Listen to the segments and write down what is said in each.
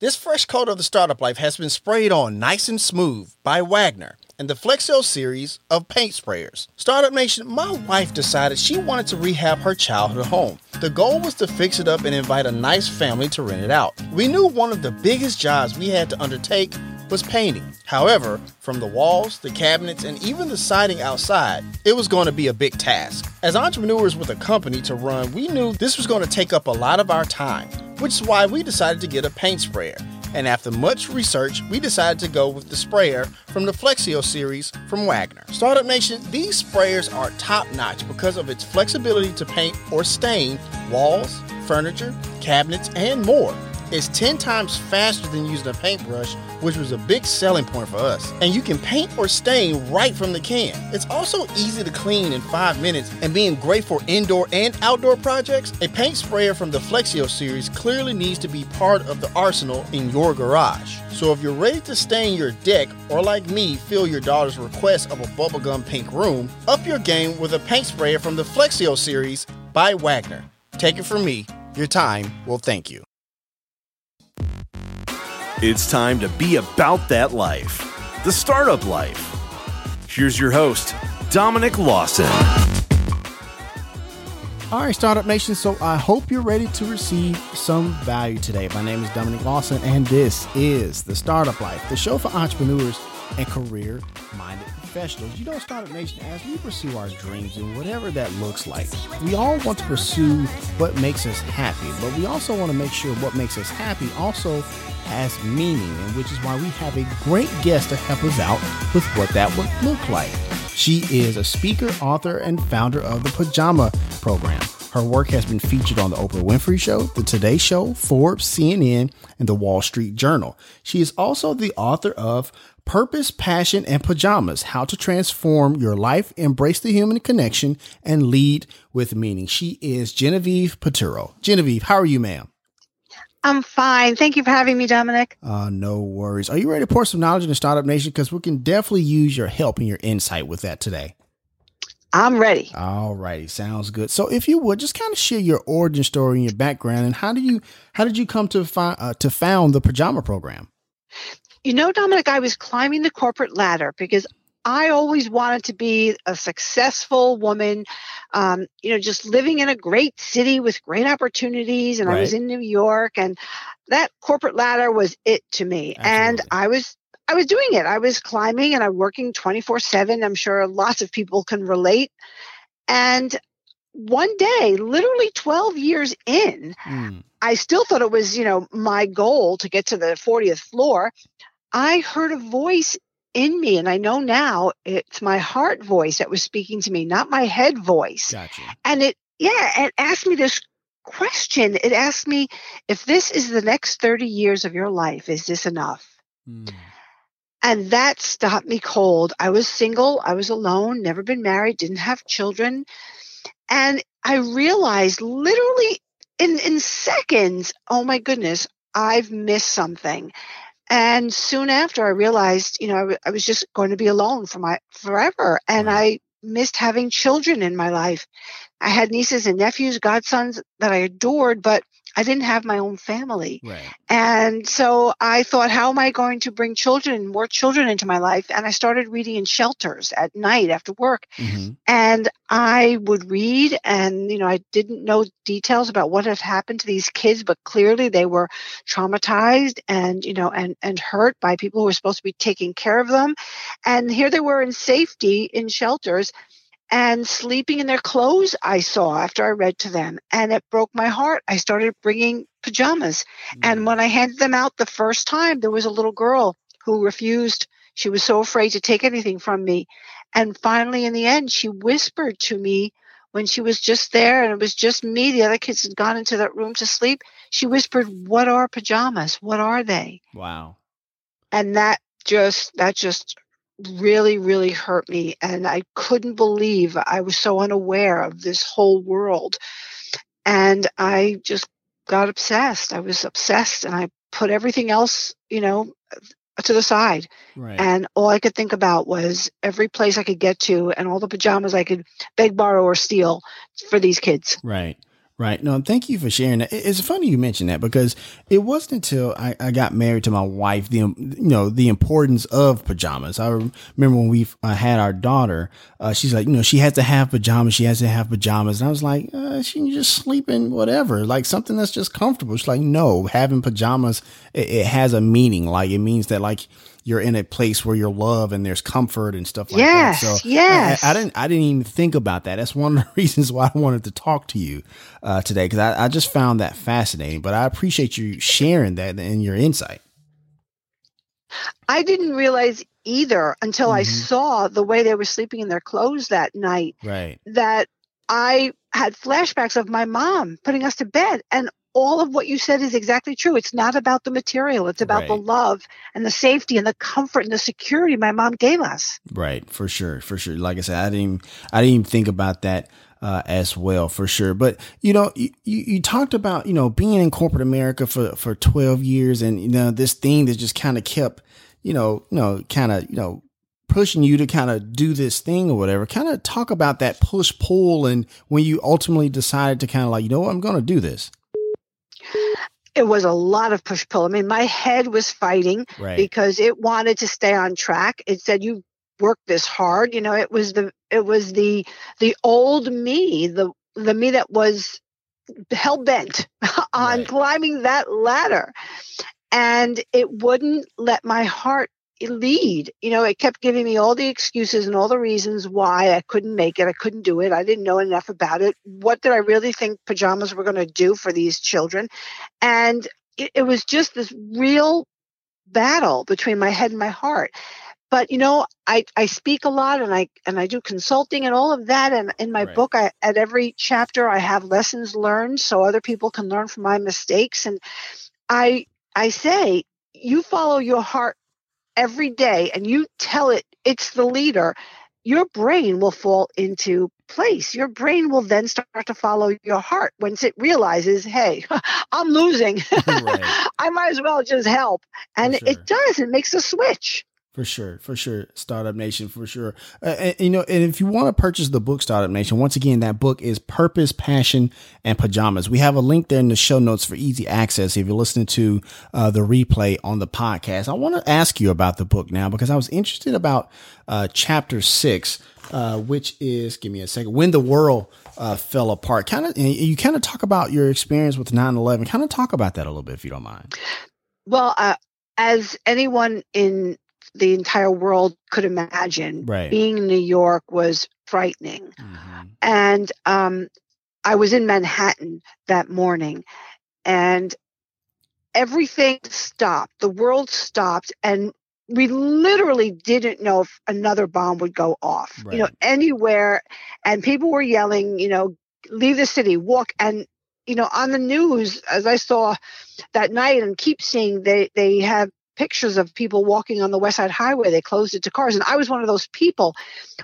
This fresh coat of the startup life has been sprayed on nice and smooth by Wagner and the Flexio series of paint sprayers. Startup Nation, my wife decided she wanted to rehab her childhood home. The goal was to fix it up and invite a nice family to rent it out. We knew one of the biggest jobs we had to undertake was painting. However, from the walls, the cabinets, and even the siding outside, it was going to be a big task. As entrepreneurs with a company to run, we knew this was going to take up a lot of our time, which is why we decided to get a paint sprayer. And after much research, we decided to go with the sprayer from the Flexio series from Wagner. Startup Nation, these sprayers are top notch because of its flexibility to paint or stain walls, furniture, cabinets, and more. It's 10 times faster than using a paintbrush, which was a big selling point for us. And you can paint or stain right from the can. It's also easy to clean in 5 minutes and being great for indoor and outdoor projects. A paint sprayer from the Flexio series clearly needs to be part of the arsenal in your garage. So if you're ready to stain your deck or like me, fill your daughter's request of a bubblegum pink room, up your game with a paint sprayer from the Flexio series by Wagner. Take it from me, your time will thank you. It's time to be about that life, the startup life. Here's your host, Dominic Lawson. All right, Startup Nation. So I hope you're ready to receive some value today. My name is Dominic Lawson, and this is the Startup Life, the show for entrepreneurs and career minded professionals. You know, Startup Nation, as we pursue our dreams and whatever that looks like, we all want to pursue what makes us happy, but we also want to make sure what makes us happy also has meaning, and which is why we have a great guest to help us out with what that would look like. She is a speaker, author, and founder of the Pajama Program. Her work has been featured on the Oprah Winfrey Show, The Today Show, Forbes, CNN, and the Wall Street Journal. She is also the author of Purpose, Passion, and Pajamas How to Transform Your Life, Embrace the Human Connection, and Lead with Meaning. She is Genevieve Piturro. Genevieve, how are you, ma'am? I'm fine. Thank you for having me, Dominic. Uh, no worries. Are you ready to pour some knowledge into Startup Nation? Because we can definitely use your help and your insight with that today. I'm ready. All righty, sounds good. So, if you would just kind of share your origin story and your background, and how do you how did you come to find uh, to found the pajama program? You know, Dominic, I was climbing the corporate ladder because I always wanted to be a successful woman, um, you know, just living in a great city with great opportunities. And right. I was in New York, and that corporate ladder was it to me. Absolutely. And I was I was doing it. I was climbing and I'm working 24 7. I'm sure lots of people can relate. And one day, literally 12 years in, mm. I still thought it was, you know, my goal to get to the 40th floor. I heard a voice in me, and I know now it's my heart voice that was speaking to me, not my head voice. Gotcha. And it, yeah, it asked me this question. It asked me if this is the next 30 years of your life, is this enough? Mm. And that stopped me cold. I was single, I was alone, never been married, didn't have children. And I realized literally in, in seconds, oh my goodness, I've missed something. And soon after, I realized, you know, I was just going to be alone for my forever. And I missed having children in my life. I had nieces and nephews, godsons that I adored, but I didn't have my own family. Right. And so I thought, how am I going to bring children, more children into my life? And I started reading in shelters at night after work. Mm-hmm. And I would read, and, you know, I didn't know details about what had happened to these kids, but clearly they were traumatized and, you know, and, and hurt by people who were supposed to be taking care of them. And here they were in safety in shelters and sleeping in their clothes I saw after I read to them. And it broke my heart. I started bringing pajamas. Mm-hmm. And when I handed them out the first time, there was a little girl who refused. She was so afraid to take anything from me. And finally, in the end, she whispered to me when she was just there and it was just me. The other kids had gone into that room to sleep. She whispered, What are pajamas? What are they? Wow. And that just, that just really, really hurt me. And I couldn't believe I was so unaware of this whole world. And I just got obsessed. I was obsessed and I put everything else, you know, to the side. Right. And all I could think about was every place I could get to and all the pajamas I could beg, borrow, or steal for these kids. Right. Right. No, thank you for sharing that. It's funny you mentioned that because it wasn't until I, I got married to my wife, the, you know, the importance of pajamas. I remember when we uh, had our daughter, uh, she's like, you know, she has to have pajamas. She has to have pajamas. And I was like, uh, she can just sleep in whatever, like something that's just comfortable. She's like, no, having pajamas, it, it has a meaning. Like it means that like, you're in a place where you're loved and there's comfort and stuff like yes, that. So yes, I, I, didn't I didn't even think about that. That's one of the reasons why I wanted to talk to you uh, today because I, I just found that fascinating. But I appreciate you sharing that and your insight. I didn't realize either until mm-hmm. I saw the way they were sleeping in their clothes that night. Right. That I had flashbacks of my mom putting us to bed and all of what you said is exactly true. It's not about the material. It's about right. the love and the safety and the comfort and the security my mom gave us. Right, for sure, for sure. Like I said, I didn't, I didn't even think about that uh, as well, for sure. But you know, you, you talked about you know being in corporate America for for twelve years, and you know this thing that just kind of kept, you know, you know, kind of you know pushing you to kind of do this thing or whatever. Kind of talk about that push pull and when you ultimately decided to kind of like, you know what, I'm going to do this it was a lot of push pull. I mean, my head was fighting right. because it wanted to stay on track. It said, "You worked this hard." You know, it was the it was the the old me, the the me that was hell bent on right. climbing that ladder, and it wouldn't let my heart lead. You know, it kept giving me all the excuses and all the reasons why I couldn't make it. I couldn't do it. I didn't know enough about it. What did I really think pajamas were going to do for these children? And it, it was just this real battle between my head and my heart but you know I, I speak a lot and i and i do consulting and all of that and in my right. book I, at every chapter i have lessons learned so other people can learn from my mistakes and i i say you follow your heart every day and you tell it it's the leader, your brain will fall into place. Your brain will then start to follow your heart once it realizes, hey, I'm losing. right. I might as well just help. And sure. it does, it makes a switch. For sure, for sure, Startup Nation, for sure. Uh, and, you know, and if you want to purchase the book Startup Nation, once again, that book is Purpose, Passion, and Pajamas. We have a link there in the show notes for easy access if you're listening to uh, the replay on the podcast. I want to ask you about the book now because I was interested about uh, chapter six, uh, which is give me a second when the world uh, fell apart. Kind of, you kind of talk about your experience with 9-11. Kind of talk about that a little bit if you don't mind. Well, uh, as anyone in the entire world could imagine. Right. Being in New York was frightening. Mm-hmm. And um, I was in Manhattan that morning and everything stopped. The world stopped and we literally didn't know if another bomb would go off. Right. You know, anywhere and people were yelling, you know, leave the city, walk and you know, on the news, as I saw that night and keep seeing, they they have pictures of people walking on the West Side Highway. They closed it to cars. And I was one of those people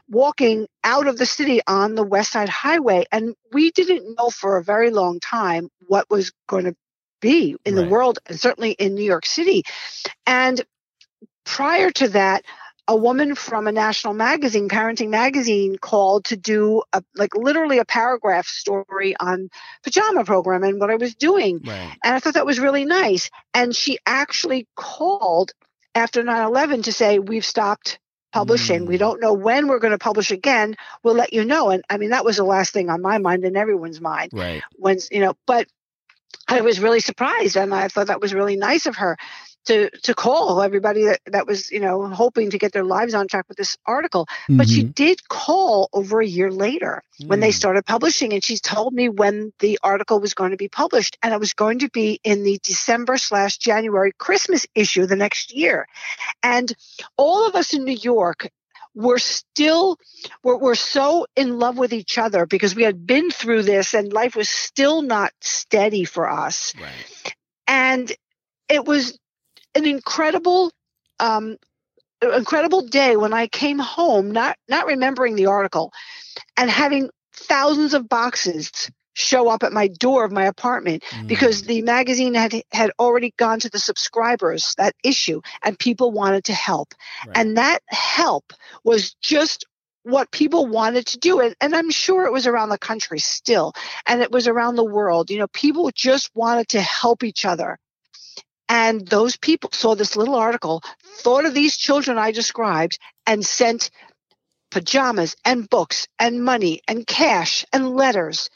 walking out of the city on the West Side Highway. And we didn't know for a very long time what was going to be in right. the world, and certainly in New York City. And prior to that, a woman from a national magazine, Parenting Magazine, called to do a, like literally a paragraph story on pajama program and what I was doing. Right. And I thought that was really nice. And she actually called after 9/11 to say we've stopped publishing. Mm. We don't know when we're going to publish again. We'll let you know. And I mean that was the last thing on my mind and everyone's mind. Right. When you know, but I was really surprised and I thought that was really nice of her to to call everybody that, that was you know hoping to get their lives on track with this article mm-hmm. but she mm-hmm. did call over a year later mm. when they mm. started publishing and she told me when the article was going to be published and it was going to be in the december slash january christmas issue the next year and all of us in new york were still we're, we're so in love with each other because we had been through this and life was still not steady for us right. and it was an incredible um, incredible day when I came home, not not remembering the article, and having thousands of boxes show up at my door of my apartment mm. because the magazine had had already gone to the subscribers that issue and people wanted to help right. and that help was just what people wanted to do. And, and I'm sure it was around the country still, and it was around the world. You know, people just wanted to help each other. And those people saw this little article, thought of these children I described, and sent pajamas and books and money and cash and letters.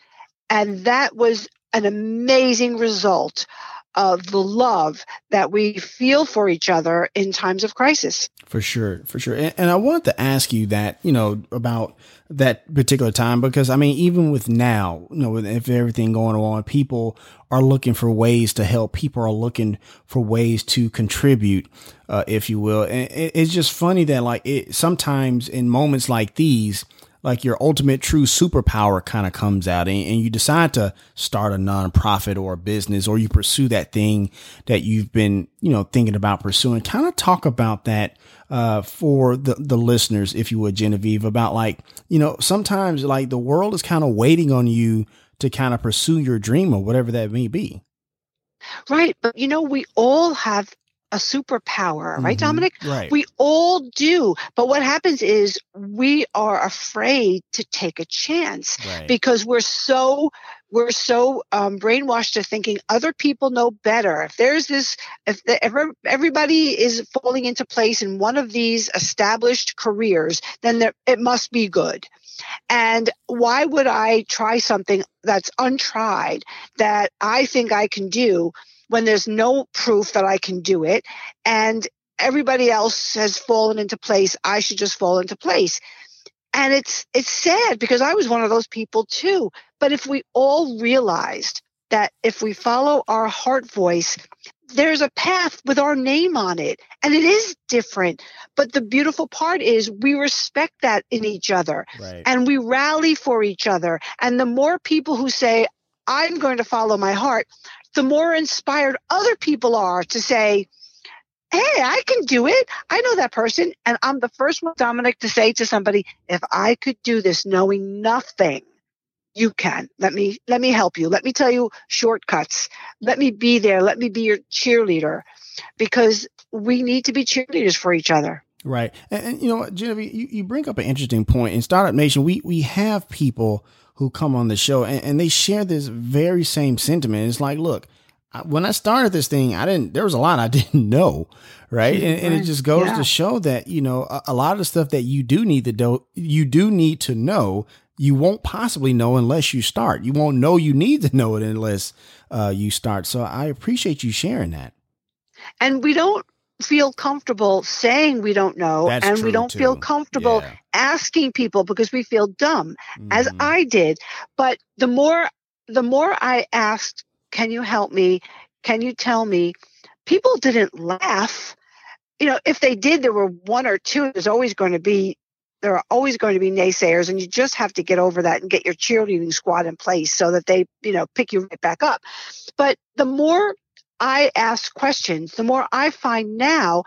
And that was an amazing result of the love that we feel for each other in times of crisis. For sure, for sure. And, and, I wanted to ask you that, you know, about that particular time because I mean, even with now, you know, with if everything going on, people are looking for ways to help. People are looking for ways to contribute, uh, if you will. And it, it's just funny that like it sometimes in moments like these, like your ultimate true superpower kind of comes out and, and, you decide to start a nonprofit or a business or you pursue that thing that you've been, you know, thinking about pursuing. Kind of talk about that uh, for the, the listeners, if you would, Genevieve, about like, you know, sometimes like the world is kind of waiting on you to kind of pursue your dream or whatever that may be. Right. But you know, we all have a superpower, right, mm-hmm. Dominic? Right. We all do. But what happens is we are afraid to take a chance right. because we're so we're so um, brainwashed to thinking other people know better. If there's this, if, the, if everybody is falling into place in one of these established careers, then there, it must be good. And why would I try something that's untried that I think I can do when there's no proof that I can do it and everybody else has fallen into place, I should just fall into place. And it's it's sad because I was one of those people too. But if we all realized that if we follow our heart voice, there's a path with our name on it and it is different but the beautiful part is we respect that in each other right. and we rally for each other and the more people who say i'm going to follow my heart the more inspired other people are to say, Hey, I can do it. I know that person. And I'm the first one, Dominic, to say to somebody, if I could do this knowing nothing, you can. Let me let me help you. Let me tell you shortcuts. Let me be there. Let me be your cheerleader. Because we need to be cheerleaders for each other. Right. And, and you know Genevieve, you, you bring up an interesting point. In Startup Nation, we we have people who come on the show and, and they share this very same sentiment. It's like, look, when I started this thing, I didn't, there was a lot I didn't know. Right. And, and it just goes yeah. to show that, you know, a, a, lot of the stuff that you do need to do, you do need to know, you won't possibly know unless you start. You won't know you need to know it unless uh, you start. So I appreciate you sharing that. And we don't feel comfortable saying we don't know That's and we don't too. feel comfortable yeah. Asking people because we feel dumb mm. as Mm-hmm. I did but the more the more I asked can you help me can you tell me people didn't laugh you know if they did there were one or two there's always going to be there are always going to be naysayers and you just have to get over that and get your cheerleading squad in place so that they you know pick you right back up but the more I ask questions, the more I find now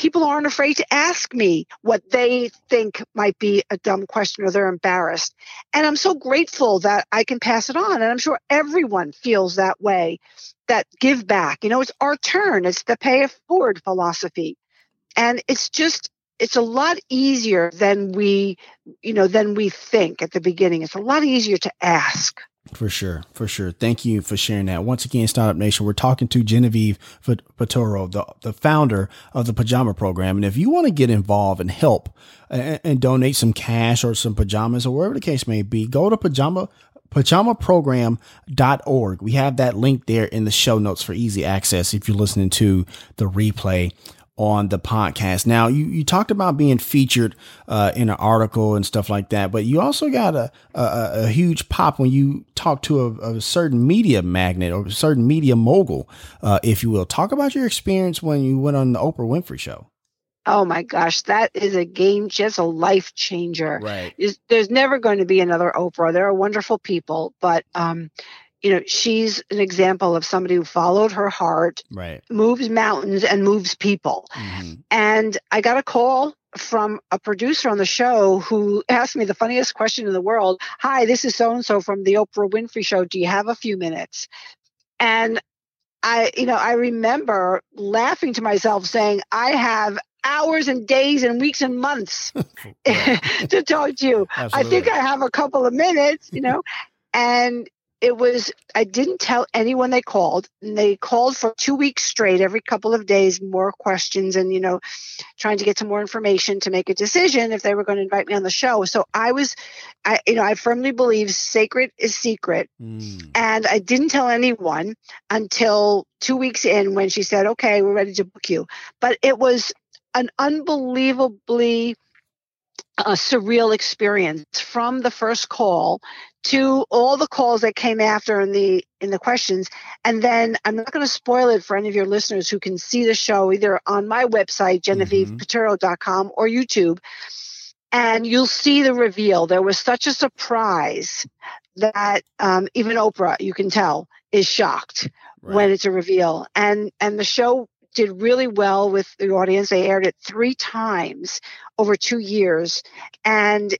people aren't afraid to ask me what they think might be a dumb question or they're embarrassed. And I'm so grateful that I can pass it on. And I'm sure everyone feels that way that give back. You know, it's our turn, it's the pay it forward philosophy. And it's just, it's a lot easier than we, you know, than we think at the beginning. It's a lot easier to ask. For sure, for sure. Thank you for sharing that. Once again, Startup Nation, we're talking to Genevieve Piturro, the, the founder of the Pajama Program. And if you want to get involved and help and, and, donate some cash or some pajamas or wherever the case may be, go to pajama pajamaprogram.org. We have that link there in the show notes for easy access if you're listening to the replay on the podcast. Now, you, you talked about being featured uh, in an article and stuff like that, but you also got a, a, a huge pop when you talked to a, a, certain media magnet or a certain media mogul, uh, if you will. Talk about your experience when you went on the Oprah Winfrey Show. Oh my gosh, that is a game, just a life changer. Right. There's never going to be another Oprah. There are wonderful people, but um, you know, she's an example of somebody who followed her heart, right. moves mountains and moves people. Mm-hmm. And I got a call from a producer on the show who asked me the funniest question in the world. Hi, this is so and so from the Oprah Winfrey show. Do you have a few minutes? And I, you know, I remember laughing to myself saying, I have hours and days and weeks and months to talk to you. Absolutely. I think I have a couple of minutes, you know, and it was i didn't tell anyone they called and they called for two weeks straight every couple of days more questions and you know trying to get some more information to make a decision if they were going to invite me on the show. So i was i you know i firmly believe sacred is secret mm. and i didn't tell anyone until two weeks in when she said okay we're ready to book you. But it was an unbelievably a surreal experience. From the first call to all the calls that came after in the in the questions. And then i'm not going to spoil it for any of your listeners who can see the show either on my website genevievepiturro.com mm-hmm. or youtube and you'll see the reveal. There was such a surprise that um, even oprah you can tell is shocked right. when it's a reveal. And and the show did really well with the audience. They aired it three times over two years. And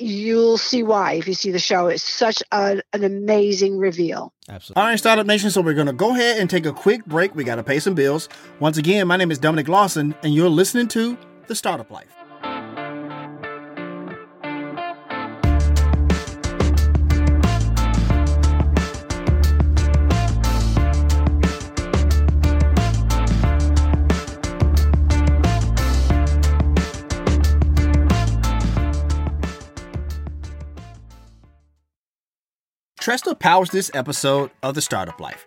you'll see why if you see the show. It's such a, an amazing reveal. Absolutely. All right, Startup Nation. So we're going to go ahead and take a quick break. We got to pay some bills. Once again, my name is Dominic Lawson, and you're listening to The Startup Life. Tresta powers this episode of The Startup Life.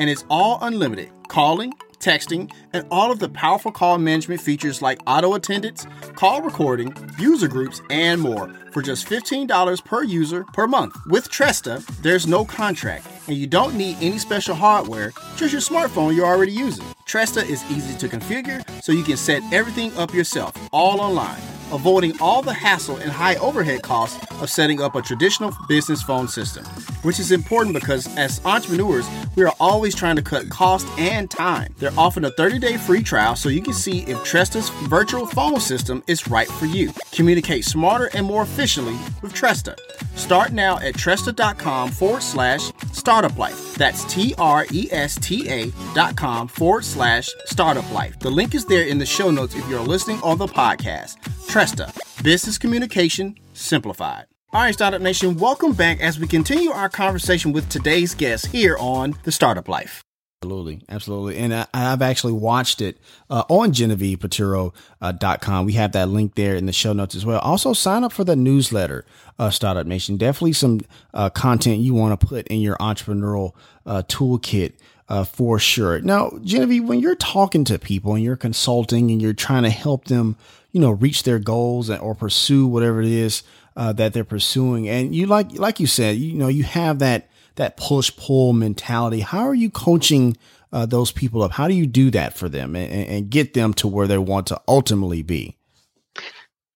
and it's all unlimited. Calling, texting, and all of the powerful call management features like auto attendance, call recording, user groups, and more for just $15 per user per month. With Tresta, there's no contract, and you don't need any special hardware, just your smartphone you're already using. Tresta is easy to configure, so you can set everything up yourself, all online avoiding all the hassle and high overhead costs of setting up a traditional business phone system, which is important because as entrepreneurs, we are always trying to cut cost and time. They're offering a 30 day free trial so you can see if Tresta's virtual phone system is right for you. Communicate smarter and more efficiently with Tresta. Start now at Tresta.com forward slash startup life. That's T R E S T A dot com forward slash startup life. The link is there in the show notes if you're listening on the podcast. Tresta, business communication simplified. All right, Startup Nation, welcome back as we continue our conversation with today's guest here on The Startup Life. Absolutely, absolutely, and I, have actually watched it uh, on GenevievePiturro.com. Uh, we have that link there in the show notes as well. Also, sign up for the newsletter, uh, Startup Nation. Definitely some uh, content you want to put in your entrepreneurial uh, toolkit uh, for sure. Now, Genevieve, when you're talking to people and you're consulting and you're trying to help them, you know, reach their goals or pursue whatever it is that they're pursuing, and you like like you said, you know, you have that that push pull mentality. How are you coaching uh, those people up? How do you do that for them and, and, get them to where they want to ultimately be?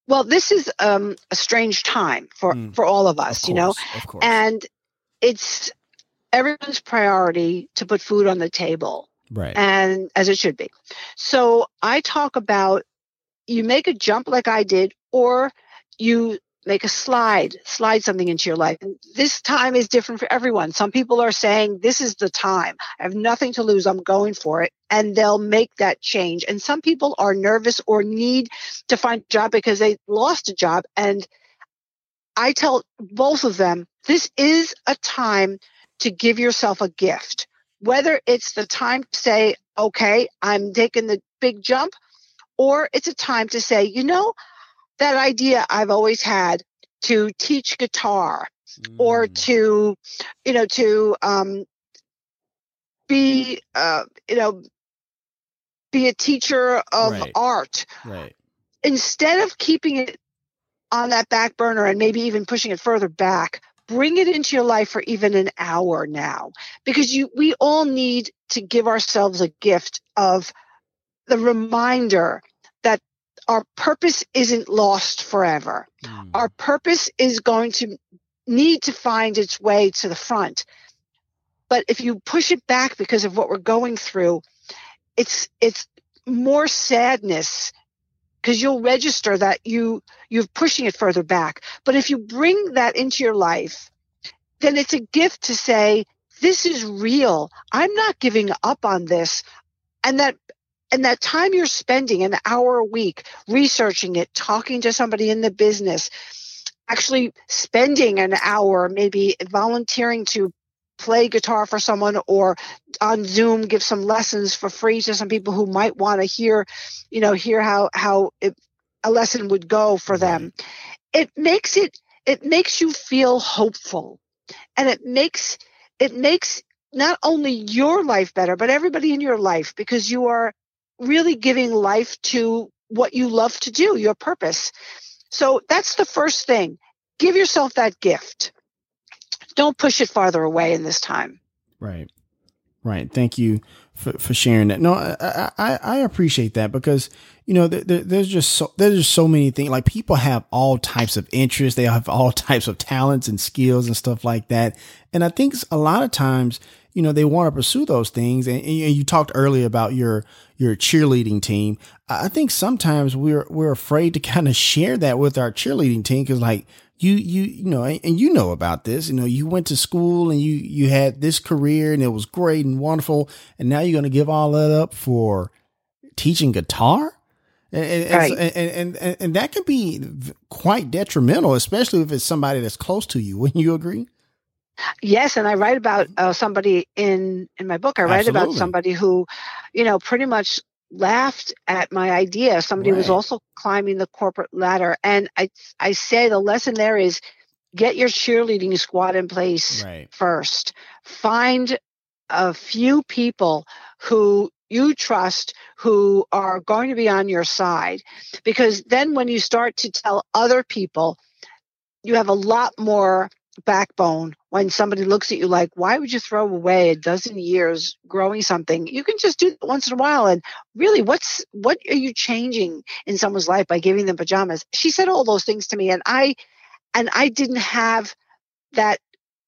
Well, this is um, a strange time for mm. for all of us, of course, you know, and it's everyone's priority to put food on the table, right? And as it should be. So I talk about you make a jump like I did, or you make a slide, slide something into your life. And this time is different for everyone. Some people are saying, This is the time. I have nothing to lose. I'm going for it. And they'll make that change. And some people are nervous or need to find a job because they lost a job. And I tell both of them, this is a time to give yourself a gift. Whether it's the time to say, okay, I'm taking the big jump, or it's a time to say, you know, that idea I've always had to teach guitar mm. or to, you know, to um, be, uh, you know, be a teacher of right. art. Right. Instead of keeping it on that back burner and maybe even pushing it further back, bring it into your life for even an hour now because you we all need to give ourselves a gift of the reminder our purpose isn't lost forever. Mm. Our purpose is going to need to find its way to the front. But if you push it back because of what we're going through, it's it's more sadness because you'll register that you you're pushing it further back. But if you bring that into your life, then it's a gift to say, this is real. I'm not giving up on this. And that and that time you're spending an hour a week researching it, talking to somebody in the business, actually spending an hour maybe volunteering to play guitar for someone or on Zoom give some lessons for free to some people who might want to hear, you know, hear how how it, a lesson would go for them. It makes it it makes you feel hopeful. And it makes it makes not only your life better, but everybody in your life because you are really giving life to what you love to do, your purpose. So that's the first thing. Give yourself that gift. Don't push it farther away in this time. Right. Right. Thank you for, for sharing that. No, I, I, I appreciate that because, you know, there, there's just so, there's just so many things like people have all types of interests. They have all types of talents and skills and stuff like that. And I think a lot of times, you know, they want to pursue those things. And, and you talked earlier about your, your cheerleading team. I think sometimes we're, we're afraid to kind of share that with our cheerleading team because like, you you you know and you know about this you know you went to school and you you had this career and it was great and wonderful and now you're going to give all that up for teaching guitar and and, right. and, and, and that can be quite detrimental especially if it's somebody that's close to you wouldn't you agree Yes, and I write about uh, somebody in in my book. I write Absolutely. about somebody who, you know, pretty much laughed at my idea. Somebody right. was also climbing the corporate ladder. And I, I say the lesson there is get your cheerleading squad in place right. first. Find a few people who you trust who are going to be on your side. Because then when you start to tell other people, you have a lot more backbone when somebody looks at you like, why would you throw away a dozen years growing something? You can just do it once in a while. And really, what's what are you changing in someone's life by giving them pajamas? She said all those things to me, and I and I didn't have that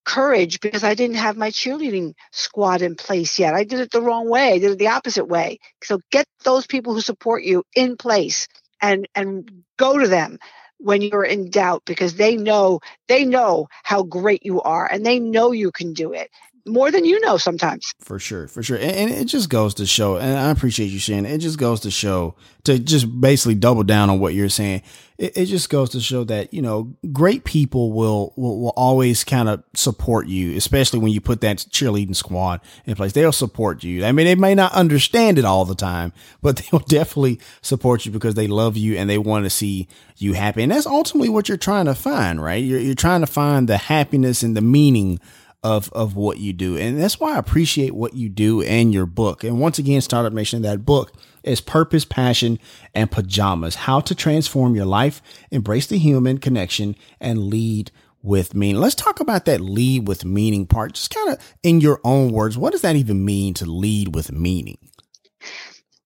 courage because I didn't have my cheerleading squad in place yet. I did it the wrong way. I did it the opposite way. So get those people who support you in place and and go to them when you're in doubt because they know they know how great you are and they know you can do it more than you know sometimes. For sure, for sure. And, and, it just goes to show, and I appreciate you saying it just goes to show to just basically double down on what you're saying. It, it just goes to show that, you know, great people will, will, will always kind of support you, especially when you put that cheerleading squad in place. They'll support you. I mean, they may not understand it all the time, but they'll definitely support you because they love you and they want to see you happy. And that's ultimately what you're trying to find, right? You're, you're trying to find the happiness and the meaning of of what you do. And that's why I appreciate what you do and your book. And once again, Startup Nation, that book is Purpose, Passion, and Pajamas. How to transform your life, embrace the human connection, and lead with meaning. Let's talk about that lead with meaning part. Just kind of in your own words, what does that even mean to lead with meaning?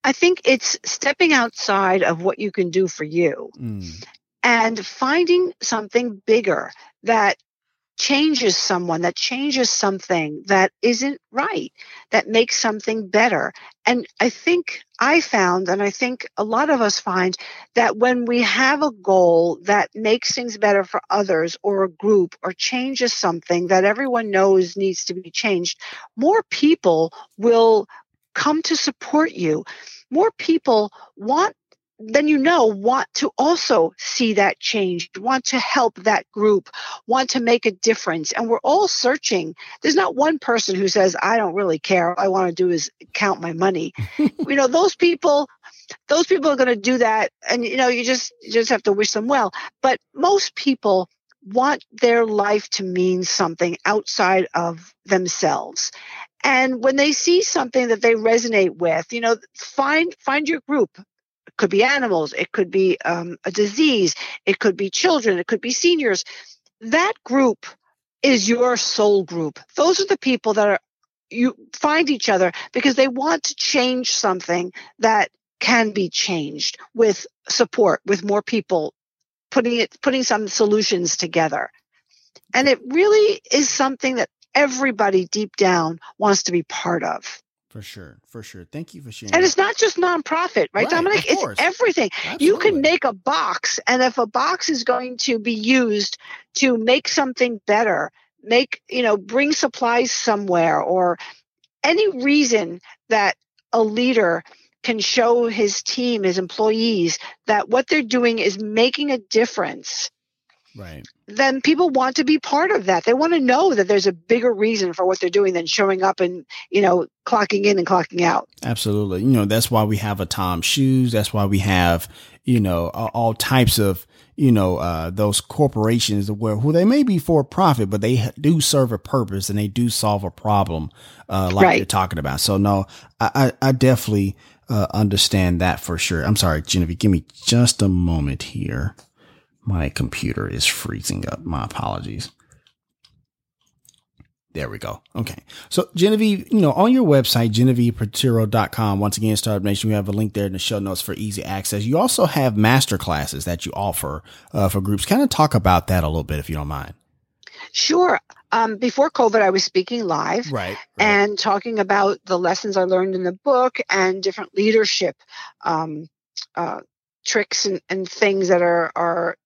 I think it's stepping outside of what you can do for you mm. and finding something bigger that changes someone, that changes something that isn't right, that makes something better. And I think I found, and I think a lot of us find, that when we have a goal that makes things better for others or a group or changes something that everyone knows needs to be changed, more people will come to support you. More people want then you know want to also see that change want to help that group want to make a difference. And we're all searching. There's not one person who says i don't really care. All i want to do is count my money. You know those people those people are going to do that and you know you just you just have to wish them well. But most people want their life to mean something outside of themselves. And when they see something that they resonate with you know find find your group could be animals, it could be um, a disease, it could be children, it could be seniors. That group is your soul group. Those are the people that are you find each other because they want to change something that can be changed with support, with more people putting it, putting some solutions together. And it really is something that everybody deep down wants to be part of. For sure, for sure. Thank you for sharing. And it's not just nonprofit, right, right Dominic? It's everything. Absolutely. You can make a box, and if a box is going to be used to make something better, make, you know, bring supplies somewhere, or any reason that a leader can show his team, his employees, that what they're doing is making a difference right. then people want to be part of that. They want to know that there's a bigger reason for what they're doing than showing up and you know clocking in and clocking out. Absolutely. You know that's why we have a tom shoes. That's why we have you know all types of you know uh, those corporations where who they may be for profit but they do serve a purpose and they do solve a problem uh, like right. you're talking about. So no i i, I definitely uh, understand that for sure. I'm sorry genevieve give me just a moment here my computer is freezing up. My apologies. There we go. Okay. So Genevieve, you know, on your website, GenevievePiturro.com, once again, Startup Nation, we have a link there in the show notes for easy access. You also have master classes that you offer uh, for groups. Kind of talk about that a little bit, if you don't mind. Sure. Um, before COVID, I was speaking live right, right, and talking about the lessons I learned in the book and different leadership um, uh, tricks and, and things that are, are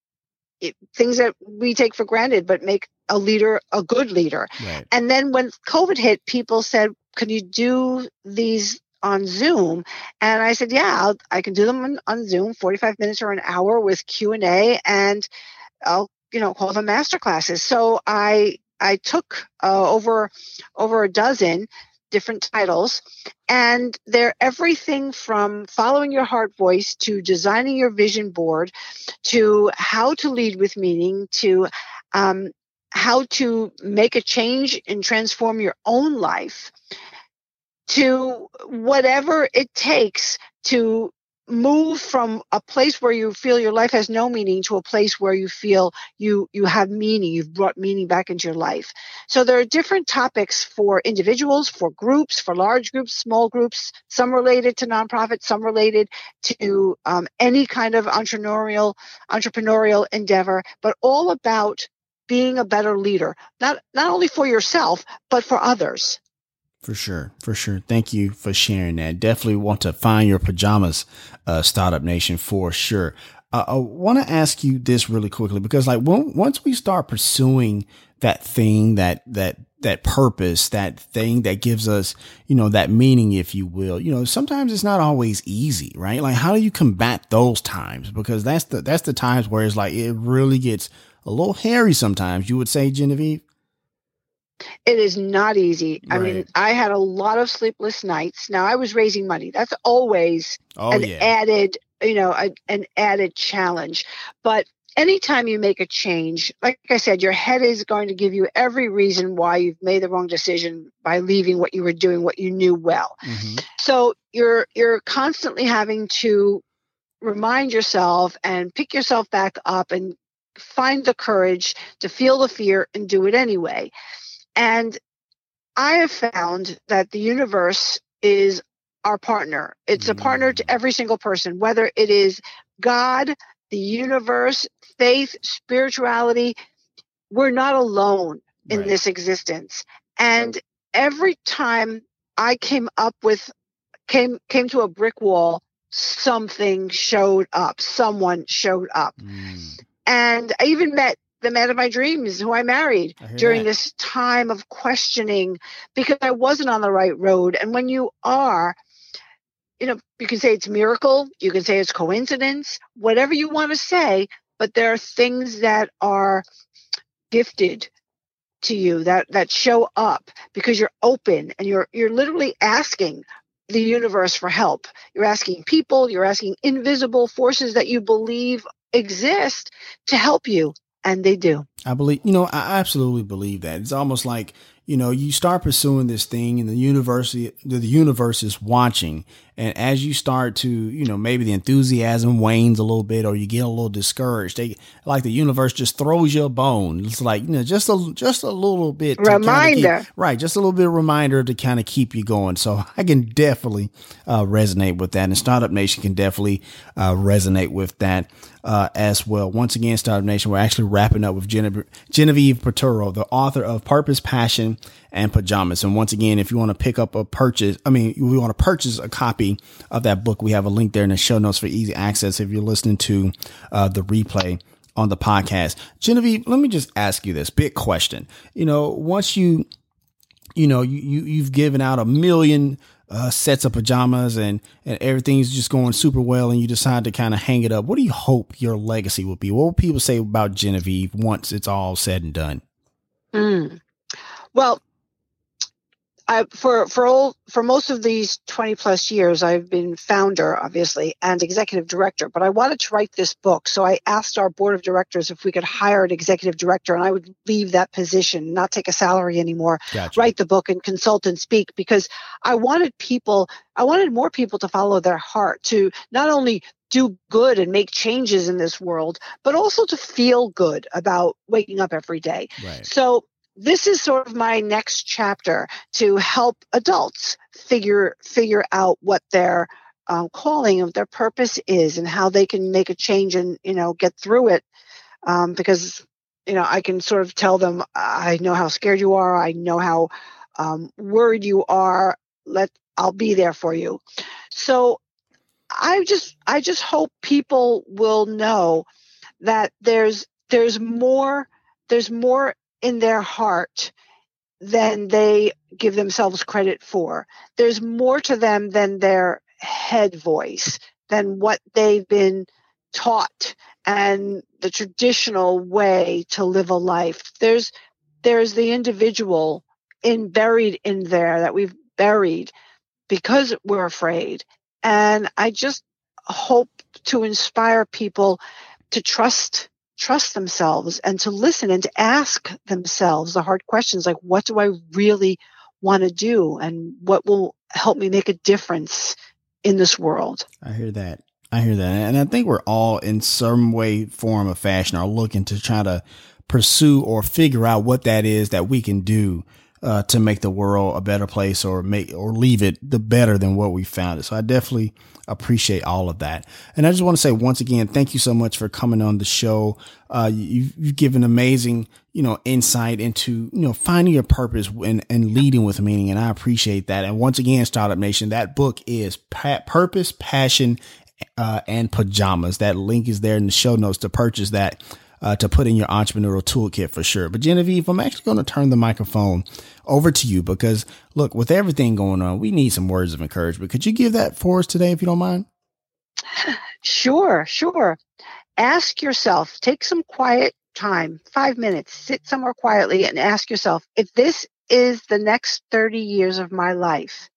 it, things that we take for granted, but make a leader a good leader. Right. And then when COVID hit, people said, "Can you do these on Zoom?" And I said, "Yeah, I'll, i can do them on, on Zoom, forty-five minutes or an hour with Q and A, and I'll you know call them master classes." So I I took uh, over over a dozen different titles. And they're everything from following your heart voice to designing your vision board to how to lead with meaning to um, how to make a change and transform your own life to whatever it takes to move from a place where you feel your life has no meaning to a place where you feel you you have meaning you've brought meaning back into your life. So there are different topics for individuals for groups for large groups small groups some related to nonprofits some related to um, any kind of entrepreneurial entrepreneurial endeavor but all about being a better leader not not only for yourself but for others for sure, for sure. Thank you for sharing that. Definitely want to find your pajamas, uh, Startup Nation, for sure. Uh, I want to ask you this really quickly because, like, when, once we start pursuing that thing, that that that purpose, that thing that gives us, you know, that meaning, if you will, you know, sometimes it's not always easy, right? Like, how do you combat those times? Because that's the that's the times where it's like it really gets a little hairy. Sometimes you would say, Genevieve. It is not easy. Right. I mean, I had a lot of sleepless nights. Now I was raising money. That's always oh, an yeah. added, you know, a, an added challenge. But anytime you make a change, like I said, your head is going to give you every reason why you've made the wrong decision by leaving what you were doing, what you knew well. Mm-hmm. So you're you're constantly having to remind yourself and pick yourself back up and find the courage to feel the fear and do it anyway. And I have found that the universe is our partner. It's a partner to mm. every single person, whether it is God, the universe, faith, spirituality. We're not alone in right. this existence. And every time I came up with came came to a brick wall, something showed up. Someone showed up. Mm. And I even met the man of my dreams who I married I during that. this time of questioning because I wasn't on the right road. And when you are, you know, you can say it's miracle, you can say it's coincidence, whatever you want to say, but there are things that are gifted to you that that show up because you're open and you're you're literally asking the universe for help. You're asking people, you're asking invisible forces that you believe exist to help you and they do. I believe, you know, I absolutely believe that. It's almost like, you know, you start pursuing this thing and the university, the, universe is watching. And as you start to, you know, maybe the enthusiasm wanes a little bit or you get a little discouraged, they like the universe just throws you a bone. It's like, you know, just a, just a little bit reminder, keep, right? Just a little bit of reminder to kind of keep you going. So I can definitely uh, resonate with that. And Startup Nation can definitely uh, resonate with that uh, as well. Once again, Startup Nation, we're actually wrapping up with Genevieve, Genevieve Piturro, the author of Purpose, Passion, and Pajamas. And once again, if you want to pick up a purchase, I mean, we want to purchase a copy of that book, we have a link there in the show notes for easy access if you're listening to uh, the replay on the podcast. Genevieve, let me just ask you this big question. You know, once you, you know, you, you you've given out a million uh, sets of pajamas and, and everything's just going super well and you decide to kind of hang it up, what do you hope your legacy will be? What will people say about Genevieve once it's all said and done? Mm. Well, I, for for all for most of these 20 plus years i've been founder obviously and executive director but i wanted to write this book so i asked our board of directors if we could hire an executive director and i would leave that position not take a salary anymore gotcha. write the book and consult and speak because i wanted people i wanted more people to follow their heart to not only do good and make changes in this world but also to feel good about waking up every day right. so this is sort of my next chapter to help adults figure figure out what their um, calling of their purpose is and how they can make a change and you know get through it. Um, because you know i can sort of tell them i know how scared you are. I know how um, worried you are. Let i'll be there for you. So i just i just hope people will know that there's there's more there's more in their heart than they give themselves credit for. There's more to them than their head voice, than what they've been taught and the traditional way to live a life. There's there's the individual in buried in there that we've buried because we're afraid. And I just hope to inspire people to trust trust themselves and to listen and to ask themselves the hard questions like what do I really want to do and what will help me make a difference in this world. I hear that. I hear that. And I think we're all in some way, form, or fashion are looking to try to pursue or figure out what that is that we can do uh, to make the world a better place or make or leave it the better than what we found it. So I definitely appreciate all of that. And I just want to say once again, thank you so much for coming on the show. Uh, you, have given amazing, you know, insight into, you know, finding your purpose and, and leading with meaning. And I appreciate that. And once again, Startup Nation, that book is pa- Purpose, Passion, uh, and Pajamas. That link is there in the show notes to purchase that uh, to put in your entrepreneurial toolkit for sure. But Genevieve, I'm actually going to turn the microphone over to you because look, with everything going on, we need some words of encouragement. Could you give that for us today, if you don't mind? Sure, sure. Ask yourself, take some quiet time, five minutes, sit somewhere quietly and ask yourself, if this is the next 30 years of my life,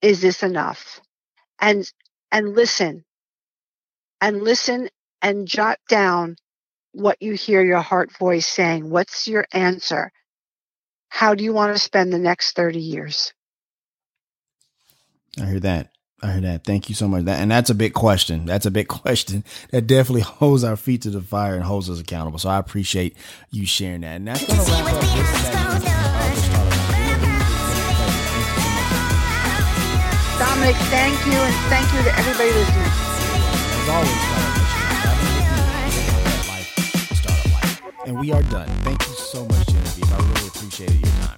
is this enough? And, and listen and listen and jot down what you hear your heart voice saying. What's your answer? How do you want to spend the next 30 years? I hear that. I hear that. Thank you so much. That, and that's a big question. That's a big question that definitely holds our feet to the fire and holds us accountable. So I appreciate you sharing that. And that's going to wrap up this segment Dominic, thank you, and thank you to everybody listening. As always, And we are done. Thank you so much, Genevieve. I really appreciated your time.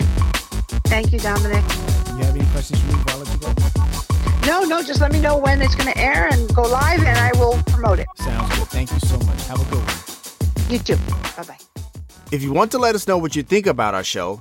Thank you, Dominic. Do you have any questions for me before I let you go? No, no, just let me know when it's going to air and go live, and I will promote it. Sounds good. Thank you so much. Have a good one. You too. Bye bye. If you want to let us know what you think about our show,